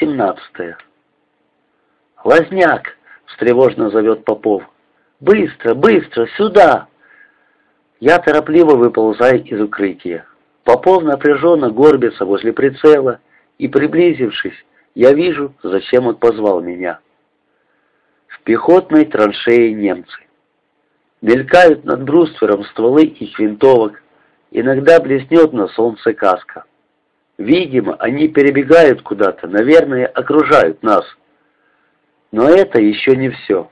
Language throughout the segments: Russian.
Глава 17. «Лазняк!» — встревожно зовет Попов. «Быстро, быстро, сюда!» Я торопливо выползаю из укрытия. Попов напряженно горбится возле прицела, и, приблизившись, я вижу, зачем он позвал меня. В пехотной траншее немцы. Мелькают над бруствером стволы их винтовок, иногда блеснет на солнце каска. Видимо, они перебегают куда-то, наверное, окружают нас. Но это еще не все.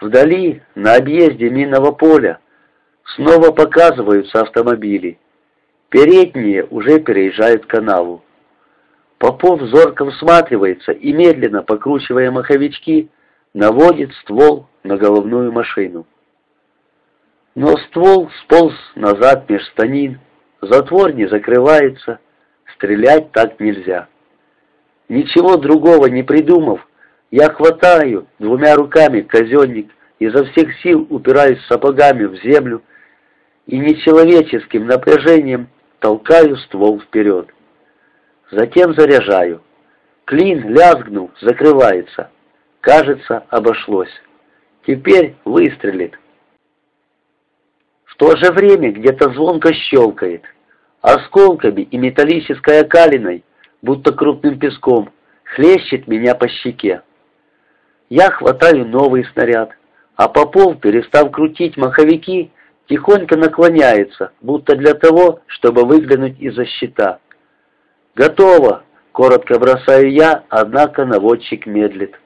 Вдали, на объезде минного поля, снова показываются автомобили. Передние уже переезжают канаву. Попов зорко всматривается и, медленно покручивая маховички, наводит ствол на головную машину. Но ствол сполз назад меж станин, Затвор не закрывается, стрелять так нельзя. Ничего другого не придумав, я хватаю двумя руками казенник, изо всех сил упираюсь сапогами в землю и нечеловеческим напряжением толкаю ствол вперед. Затем заряжаю. Клин, лязгнул, закрывается. Кажется, обошлось. Теперь выстрелит. В то же время где-то звонко щелкает. Осколками и металлической окалиной, будто крупным песком, хлещет меня по щеке. Я хватаю новый снаряд, а Попов, перестав крутить маховики, тихонько наклоняется, будто для того, чтобы выглянуть из-за щита. «Готово!» — коротко бросаю я, однако наводчик медлит.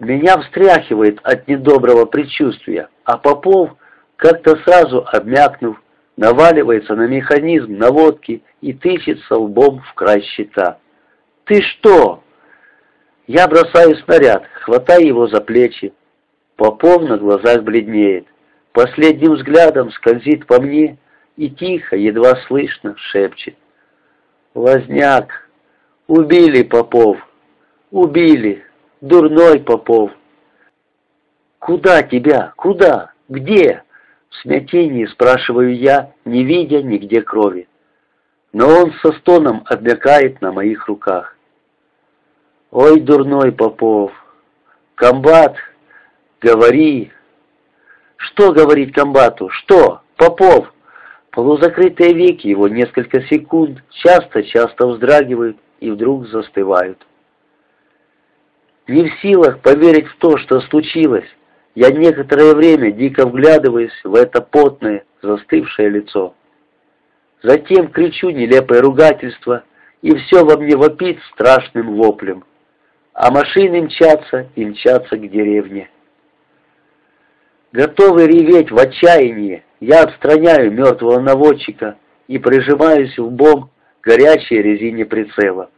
Меня встряхивает от недоброго предчувствия, а Попов как-то сразу обмякнув, наваливается на механизм наводки и тычется лбом в край щита. «Ты что?» Я бросаю снаряд, хватаю его за плечи. Попов на глазах бледнеет. Последним взглядом скользит по мне и тихо, едва слышно, шепчет. «Возняк! Убили Попов! Убили! Дурной Попов!» «Куда тебя? Куда? Где?» В смятении спрашиваю я, не видя нигде крови. Но он со стоном обмякает на моих руках. Ой, дурной Попов! Комбат, говори! Что говорить комбату? Что? Попов! Полузакрытые веки его несколько секунд часто-часто вздрагивают и вдруг застывают. Не в силах поверить в то, что случилось, я некоторое время дико вглядываюсь в это потное, застывшее лицо. Затем кричу нелепое ругательство, и все во мне вопит страшным воплем. А машины мчатся и мчатся к деревне. Готовый реветь в отчаянии, я отстраняю мертвого наводчика и прижимаюсь лбом к горячей резине прицела.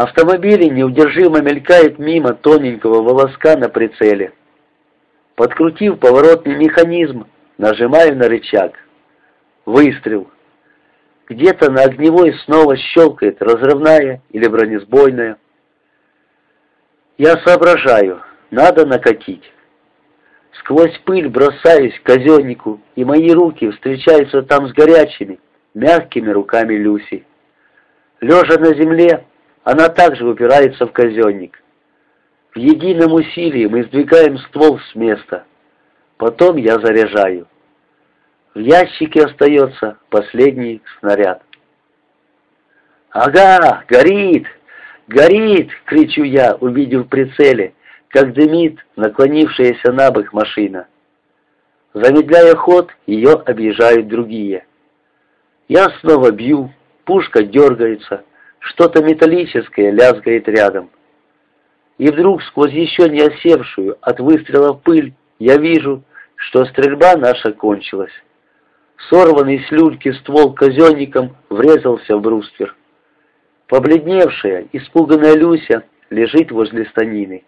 Автомобили неудержимо мелькают мимо тоненького волоска на прицеле. Подкрутив поворотный механизм, нажимаю на рычаг. Выстрел. Где-то на огневой снова щелкает разрывная или бронесбойная. Я соображаю, надо накатить. Сквозь пыль бросаюсь к казеннику, и мои руки встречаются там с горячими, мягкими руками Люси. Лежа на земле, она также упирается в казенник. В едином усилии мы сдвигаем ствол с места. Потом я заряжаю. В ящике остается последний снаряд. «Ага, горит! Горит!» — кричу я, увидев в прицеле, как дымит наклонившаяся на бок машина. Замедляя ход, ее объезжают другие. Я снова бью, пушка дергается, что-то металлическое лязгает рядом. И вдруг сквозь еще не осевшую от выстрела пыль я вижу, что стрельба наша кончилась. Сорванный с люльки ствол казенником врезался в бруствер. Побледневшая, испуганная Люся лежит возле станины.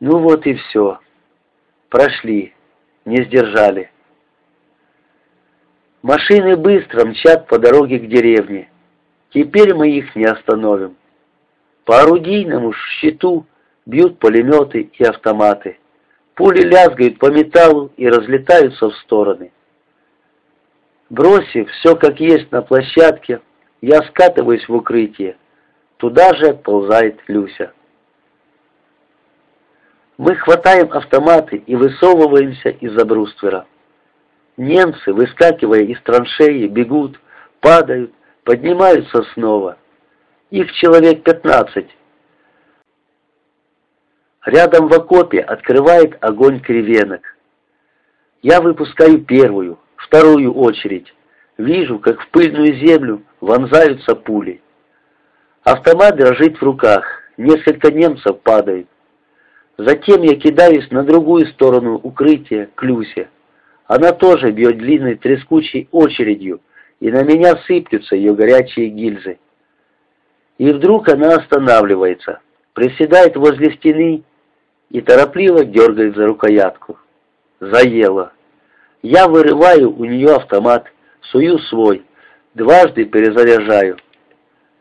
Ну вот и все. Прошли, не сдержали. Машины быстро мчат по дороге к деревне. Теперь мы их не остановим. По орудийному щиту бьют пулеметы и автоматы. Пули лязгают по металлу и разлетаются в стороны. Бросив все как есть на площадке, Я скатываюсь в укрытие. Туда же ползает Люся. Мы хватаем автоматы и высовываемся из-за бруствера. Немцы, выскакивая из траншеи, бегут, падают, поднимаются снова. Их человек пятнадцать. Рядом в окопе открывает огонь кривенок. Я выпускаю первую, вторую очередь. Вижу, как в пыльную землю вонзаются пули. Автомат дрожит в руках, несколько немцев падают. Затем я кидаюсь на другую сторону укрытия, к Люсе. Она тоже бьет длинной трескучей очередью, и на меня сыплются ее горячие гильзы. И вдруг она останавливается, приседает возле стены и торопливо дергает за рукоятку. Заело. Я вырываю у нее автомат, сую свой, дважды перезаряжаю.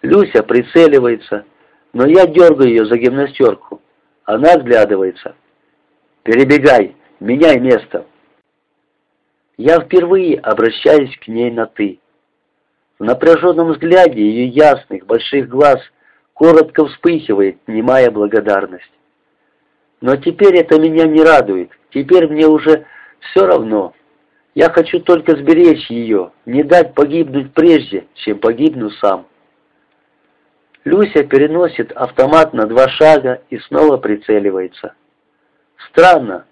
Люся прицеливается, но я дергаю ее за гимнастерку. Она оглядывается. «Перебегай, меняй место». Я впервые обращаюсь к ней на «ты». В напряженном взгляде ее ясных, больших глаз коротко вспыхивает немая благодарность. Но теперь это меня не радует, теперь мне уже все равно. Я хочу только сберечь ее, не дать погибнуть прежде, чем погибну сам. Люся переносит автомат на два шага и снова прицеливается. Странно,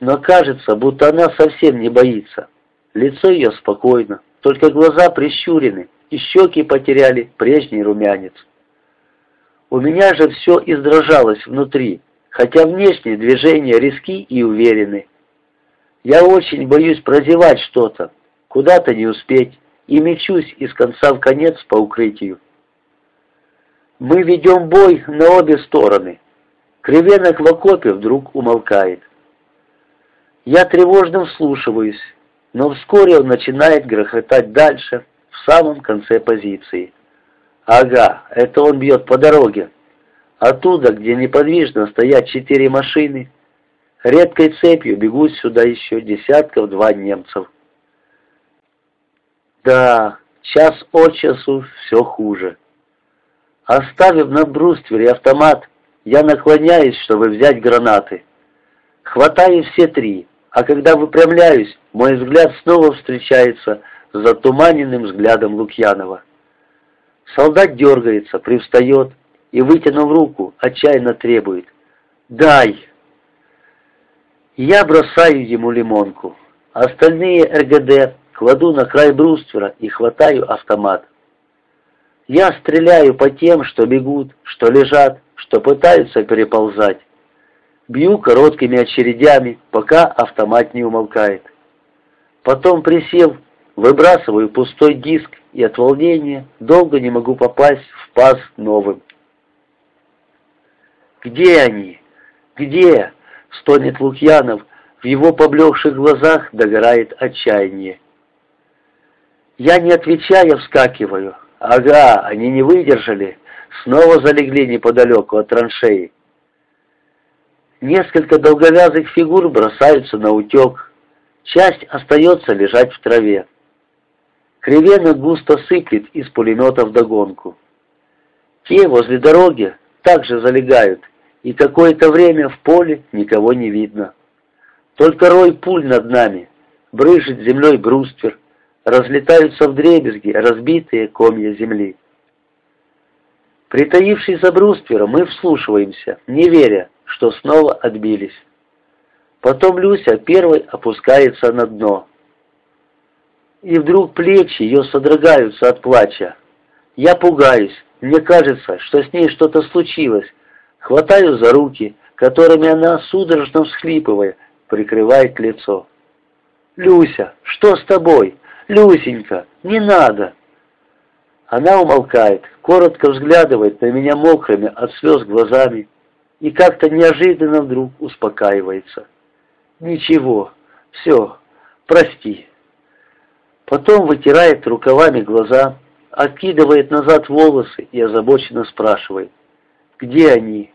но кажется, будто она совсем не боится. Лицо ее спокойно, только глаза прищурены, и щеки потеряли прежний румянец. У меня же все издрожалось внутри, хотя внешние движения риски и уверены. Я очень боюсь прозевать что-то, куда-то не успеть, и мечусь из конца в конец по укрытию. Мы ведем бой на обе стороны. Кривенок в окопе вдруг умолкает. Я тревожно вслушиваюсь, но вскоре он начинает грохотать дальше, в самом конце позиции. Ага, это он бьет по дороге. Оттуда, где неподвижно стоят четыре машины, редкой цепью бегут сюда еще десятков два немцев. Да, час от часу все хуже. Оставив на бруствере автомат, я наклоняюсь, чтобы взять гранаты. Хватаю все три, а когда выпрямляюсь, мой взгляд снова встречается с затуманенным взглядом Лукьянова. Солдат дергается, привстает и, вытянув руку, отчаянно требует «Дай!». Я бросаю ему лимонку. Остальные РГД кладу на край бруствера и хватаю автомат. Я стреляю по тем, что бегут, что лежат, что пытаются переползать. Бью короткими очередями, пока автомат не умолкает. Потом, присев, выбрасываю пустой диск и от волнения долго не могу попасть в паз новым. «Где они? Где?» — стонет Лукьянов, в его поблекших глазах догорает отчаяние. Я, не отвечая, вскакиваю. «Ага, они не выдержали, снова залегли неподалеку от траншеи. Несколько долговязых фигур бросаются на утек. Часть остается лежать в траве. Кривенок густо сыплет из пулемета вдогонку. Те возле дороги также залегают, и какое-то время в поле никого не видно. Только рой пуль над нами, брыжет землей бруствер, разлетаются в дребезги разбитые комья земли. Притаившись за бруствером, мы вслушиваемся, не веря, что снова отбились. Потом Люся первой опускается на дно. И вдруг плечи ее содрогаются от плача. Я пугаюсь, мне кажется, что с ней что-то случилось. Хватаю за руки, которыми она, судорожно всхлипывая, прикрывает лицо. «Люся, что с тобой? Люсенька, не надо!» Она умолкает, коротко взглядывает на меня мокрыми от слез глазами и как-то неожиданно вдруг успокаивается. «Ничего, все, прости». Потом вытирает рукавами глаза, откидывает назад волосы и озабоченно спрашивает, «Где они?»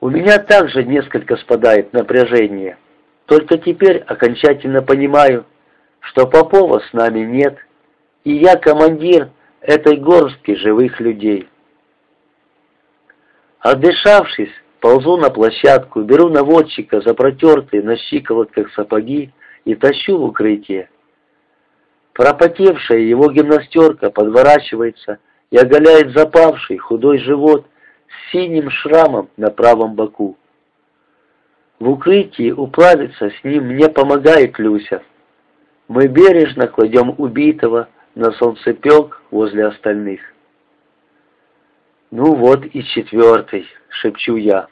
У меня также несколько спадает напряжение, только теперь окончательно понимаю, что Попова с нами нет, и я командир этой горстки живых людей. Отдышавшись, ползу на площадку, беру наводчика за протертые на щиколотках сапоги и тащу в укрытие. Пропотевшая его гимнастерка подворачивается и оголяет запавший худой живот с синим шрамом на правом боку. В укрытии управиться с ним мне помогает Люся. Мы бережно кладем убитого на солнцепек возле остальных. «Ну вот и четвертый», — шепчу я.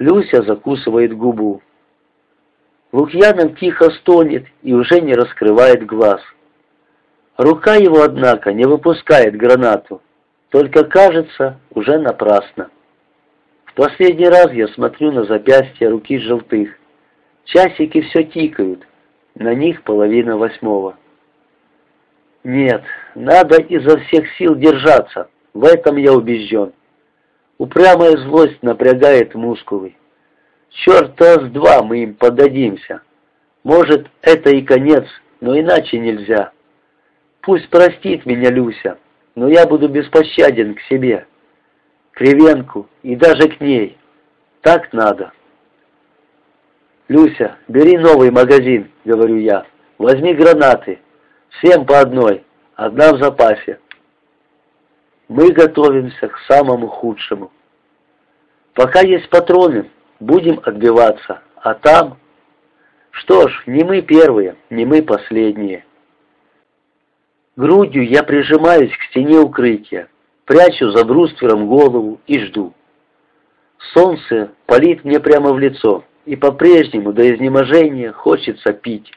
Люся закусывает губу. Лукьянов тихо стонет и уже не раскрывает глаз. Рука его, однако, не выпускает гранату, только кажется уже напрасно. В последний раз я смотрю на запястье руки желтых. Часики все тикают, на них половина восьмого. Нет, надо изо всех сил держаться, в этом я убежден. Упрямая злость напрягает мускулы. Черта с два мы им подадимся. Может, это и конец, но иначе нельзя. Пусть простит меня Люся, но я буду беспощаден к себе, Кривенку и даже к ней. Так надо. «Люся, бери новый магазин», — говорю я. «Возьми гранаты. Всем по одной. Одна в запасе». Мы готовимся к самому худшему. Пока есть патроны, будем отбиваться, а там... Что ж, не мы первые, не мы последние. Грудью я прижимаюсь к стене укрытия, прячу за бруствером голову и жду. Солнце палит мне прямо в лицо, и по-прежнему до изнеможения хочется пить.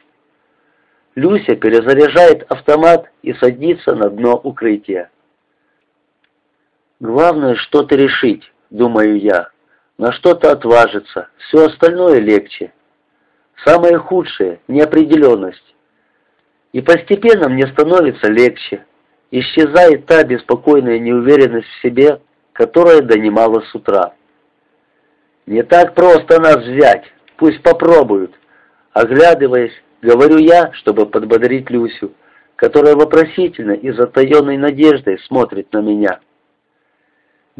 Люся перезаряжает автомат и садится на дно укрытия. Главное что-то решить, думаю я, на что-то отважиться, все остальное легче. Самое худшее – неопределенность. И постепенно мне становится легче. Исчезает та беспокойная неуверенность в себе, которая донимала с утра. Не так просто нас взять, пусть попробуют. Оглядываясь, говорю я, чтобы подбодрить Люсю, которая вопросительно и затаенной надеждой смотрит на меня.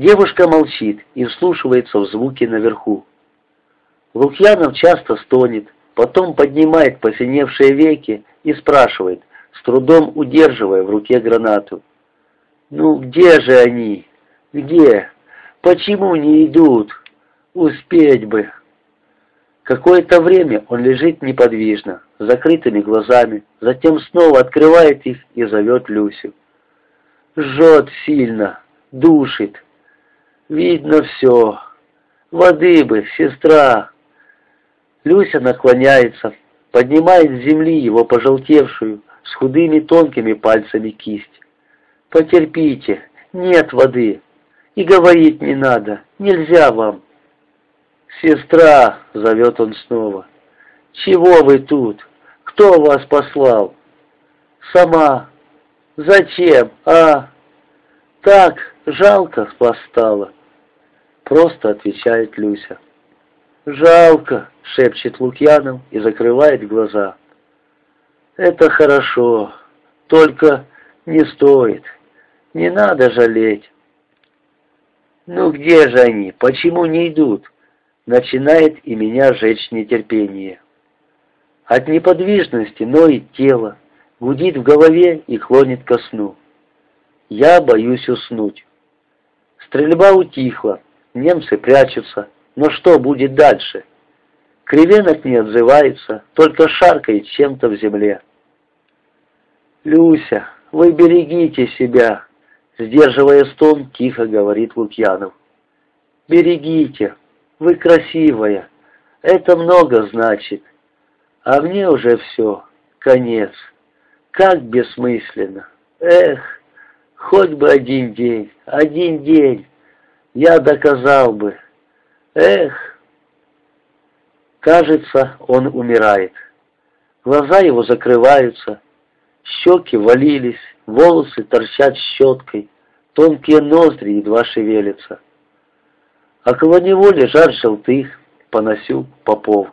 Девушка молчит и вслушивается в звуки наверху. Лукьянов часто стонет, потом поднимает посиневшие веки и спрашивает, с трудом удерживая в руке гранату. «Ну где же они? Где? Почему не идут? Успеть бы!» Какое-то время он лежит неподвижно, с закрытыми глазами, затем снова открывает их и зовет Люсю. Жжет сильно, душит. Видно все. Воды бы, сестра. Люся наклоняется, поднимает с земли его пожелтевшую, с худыми тонкими пальцами кисть. Потерпите, нет воды. И говорить не надо, нельзя вам. «Сестра!» — зовет он снова. «Чего вы тут? Кто вас послал?» «Сама. Зачем? А?» «Так, жалко вас стало». Просто отвечает Люся. «Жалко», — шепчет Лукьянов и закрывает глаза. «Это хорошо, только не стоит, не надо жалеть». «Ну где же они? Почему не идут?» Начинает и меня жечь нетерпение. От неподвижности ноет тело, гудит в голове и клонит ко сну. Я боюсь уснуть. Стрельба утихла, Немцы прячутся. Но что будет дальше? Кривенок не отзывается, только шаркает чем-то в земле. «Люся, вы берегите себя!» Сдерживая стон, тихо говорит Лукьянов. «Берегите, вы красивая, это много значит. А мне уже все, конец. Как бессмысленно. Эх, хоть бы один день, один день я доказал бы. Эх! Кажется, он умирает. Глаза его закрываются, щеки валились, волосы торчат щеткой, тонкие ноздри едва шевелятся. Около него лежат желтых, поносю попов.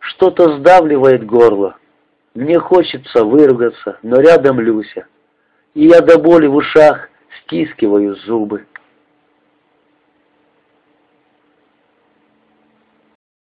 Что-то сдавливает горло. Мне хочется выругаться, но рядом Люся. И я до боли в ушах стискиваю зубы.